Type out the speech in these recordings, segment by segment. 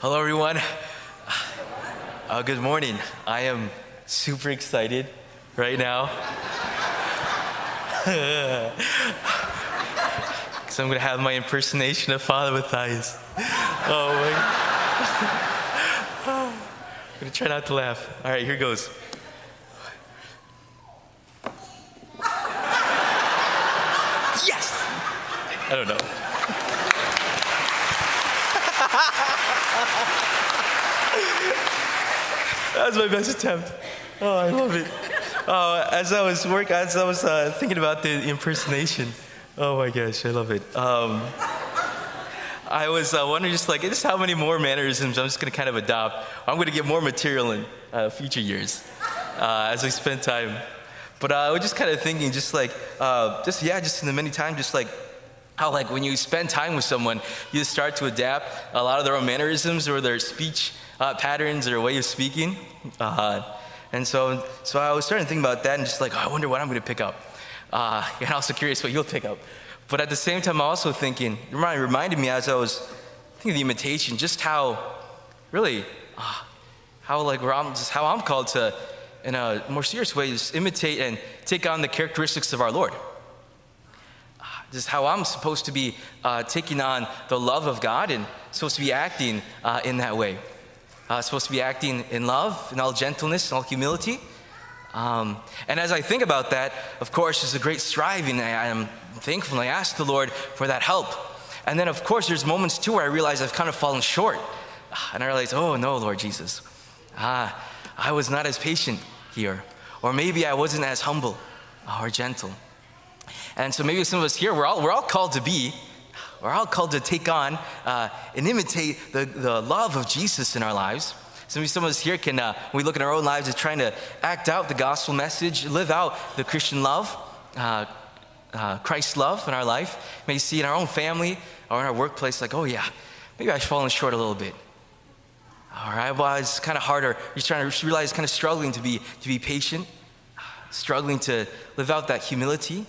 Hello, everyone. Uh, good morning. I am super excited right now. Because I'm going to have my impersonation of Father Matthias. Oh, my. I'm going to try not to laugh. All right, here goes. Yes! I don't know. That was my best attempt. Oh, I love it. Oh, as I was working, as I was uh, thinking about the impersonation, oh my gosh, I love it. Um, I was uh, wondering just like, just how many more mannerisms I'm just going to kind of adopt. I'm going to get more material in uh, future years uh, as we spend time. But uh, I was just kind of thinking, just like, uh, just yeah, just in the many times, just like how like when you spend time with someone, you start to adapt a lot of their own mannerisms or their speech uh, patterns or way of speaking. Uh, and so, so I was starting to think about that and just like, oh, I wonder what I'm going to pick up. Uh, and also curious what you'll pick up. But at the same time, I'm also thinking, it reminded me as I was thinking of the imitation, just how really, uh, how like I'm, just how I'm called to, in a more serious way, just imitate and take on the characteristics of our Lord. Uh, is how I'm supposed to be uh, taking on the love of God and supposed to be acting uh, in that way uh, supposed to be acting in love, in all gentleness, in all humility. Um, and as I think about that, of course, there's a great striving. I, am thankful. I ask the Lord for that help. And then, of course, there's moments too where I realize I've kind of fallen short. And I realize, oh no, Lord Jesus, ah, I was not as patient here. Or maybe I wasn't as humble or gentle. And so maybe some of us here, we're all, we're all called to be we're all called to take on uh, and imitate the, the love of Jesus in our lives. So maybe some of us here can, uh, when we look at our own lives, is trying to act out the gospel message, live out the Christian love, uh, uh, Christ's love in our life. Maybe see in our own family or in our workplace, like, oh yeah, maybe I've fallen short a little bit. All right, well, it's kind of harder. You're trying to realize, kind of struggling to be, to be patient, struggling to live out that humility,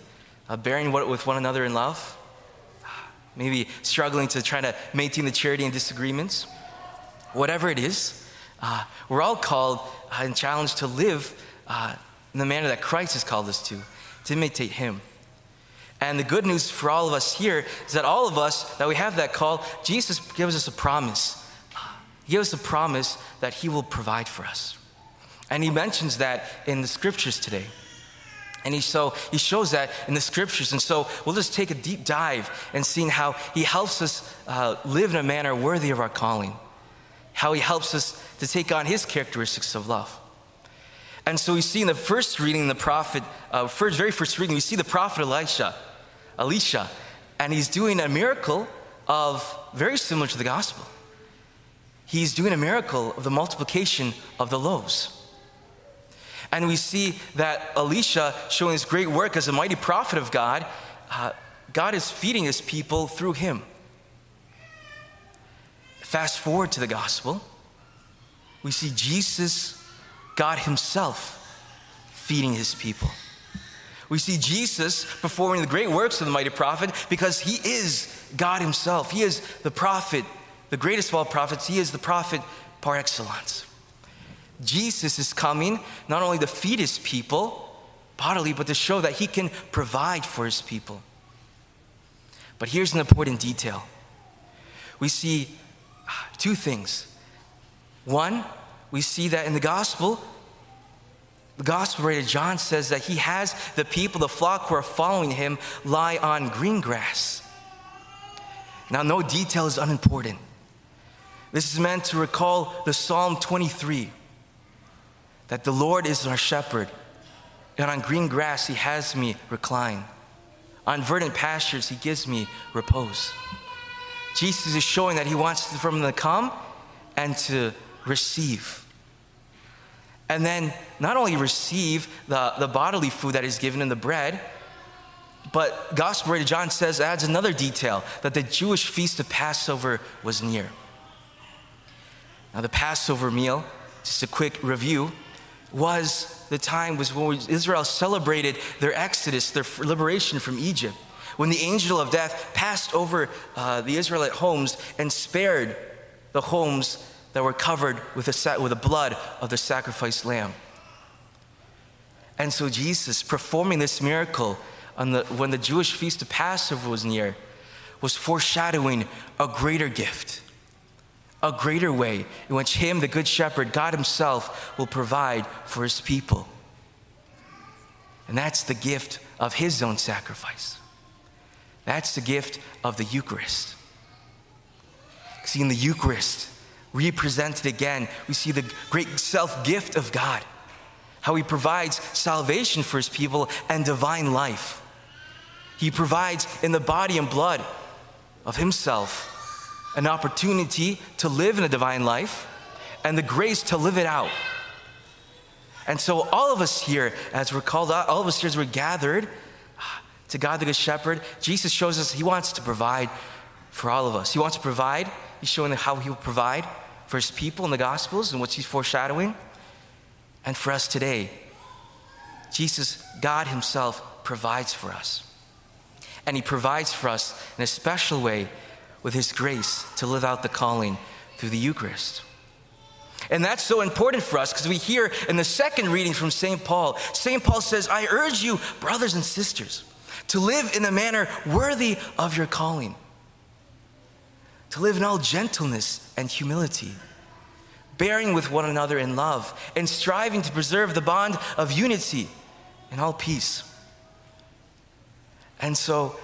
uh, bearing with one another in love maybe struggling to try to maintain the charity in disagreements. Whatever it is, uh, we're all called uh, and challenged to live uh, in the manner that Christ has called us to, to imitate Him. And the good news for all of us here is that all of us, that we have that call, Jesus gives us a promise. He gives us a promise that He will provide for us. And He mentions that in the scriptures today. And he, so he shows that in the scriptures. And so we'll just take a deep dive and seeing how he helps us uh, live in a manner worthy of our calling, how he helps us to take on his characteristics of love. And so we see in the first reading, the prophet, uh, first, very first reading, we see the prophet Elisha, Elisha, and he's doing a miracle of very similar to the gospel. He's doing a miracle of the multiplication of the loaves. And we see that Elisha, showing his great work as a mighty prophet of God, uh, God is feeding his people through him. Fast forward to the gospel, we see Jesus, God Himself, feeding His people. We see Jesus performing the great works of the mighty prophet because He is God Himself. He is the prophet, the greatest of all prophets. He is the prophet par excellence. Jesus is coming not only to feed his people bodily, but to show that he can provide for his people. But here's an important detail we see two things. One, we see that in the gospel, the gospel writer John says that he has the people, the flock who are following him, lie on green grass. Now, no detail is unimportant. This is meant to recall the Psalm 23 that the Lord is our shepherd, and on green grass he has me recline. On verdant pastures he gives me repose. Jesus is showing that he wants from them to come and to receive. And then not only receive the, the bodily food that is given in the bread, but Gospel writer John says, adds another detail that the Jewish feast of Passover was near. Now, the Passover meal, just a quick review, was the time was when Israel celebrated their exodus, their liberation from Egypt. When the angel of death passed over uh, the Israelite homes and spared the homes that were covered with the, with the blood of the sacrificed lamb. And so Jesus, performing this miracle the, when the Jewish feast of Passover was near, was foreshadowing a greater gift, a greater way in which Him, the Good Shepherd, God Himself, will provide for His people. And that's the gift of His own sacrifice. That's the gift of the Eucharist. See, in the Eucharist, represented again, we see the great self gift of God, how He provides salvation for His people and divine life. He provides in the body and blood of Himself an opportunity to live in a divine life and the grace to live it out. And so, all of us here, as we're called out, all of us here, as we're gathered to God the Good Shepherd, Jesus shows us He wants to provide for all of us. He wants to provide. He's showing how He will provide for His people in the Gospels and what He's foreshadowing. And for us today, Jesus, God Himself, provides for us. And He provides for us in a special way with His grace to live out the calling through the Eucharist. And that's so important for us because we hear in the second reading from St. Paul, St. Paul says, I urge you, brothers and sisters, to live in a manner worthy of your calling, to live in all gentleness and humility, bearing with one another in love, and striving to preserve the bond of unity in all peace. And so,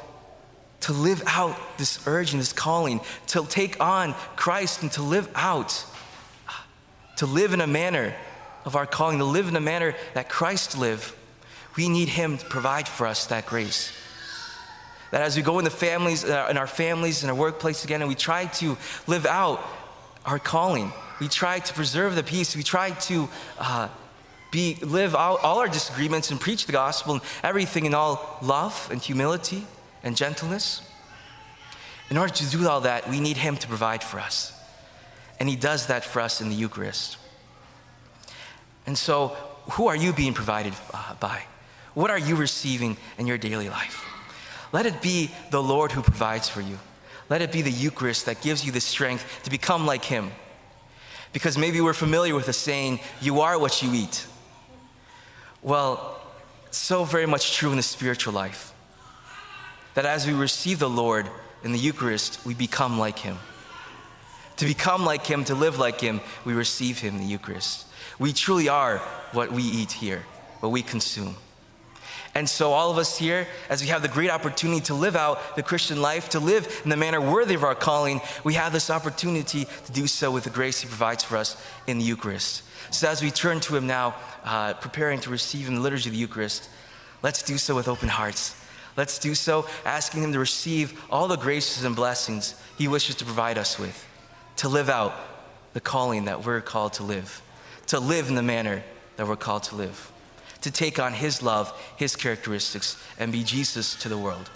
to live out this urge and this calling, to take on Christ and to live out, to live in a manner of our calling, to live in a manner that Christ lived, we need Him to provide for us that grace. That as we go in the families, uh, in our families, in our workplace again, and we try to live out our calling, we try to preserve the peace, we try to uh, be, live out all our disagreements and preach the gospel and everything in all love and humility and gentleness. In order to do all that, we need Him to provide for us. And He does that for us in the Eucharist. And so, who are you being provided uh, by? What are you receiving in your daily life? Let it be the Lord who provides for you. Let it be the Eucharist that gives you the strength to become like Him. Because maybe we're familiar with the saying, you are what you eat. Well, so very much true in the spiritual life. That as we receive the Lord in the Eucharist, we become like Him. To become like Him, to live like Him, we receive Him in the Eucharist. We truly are what we eat here, what we consume. And so, all of us here, as we have the great opportunity to live out the Christian life, to live in the manner worthy of our calling, we have this opportunity to do so with the grace He provides for us in the Eucharist. So, as we turn to Him now, uh, preparing to receive in the liturgy of the Eucharist, let's do so with open hearts. Let's do so asking Him to receive all the graces and blessings He wishes to provide us with, to live out the calling that we're called to live, to live in the manner that we're called to live, to take on His love, His characteristics, and be Jesus to the world.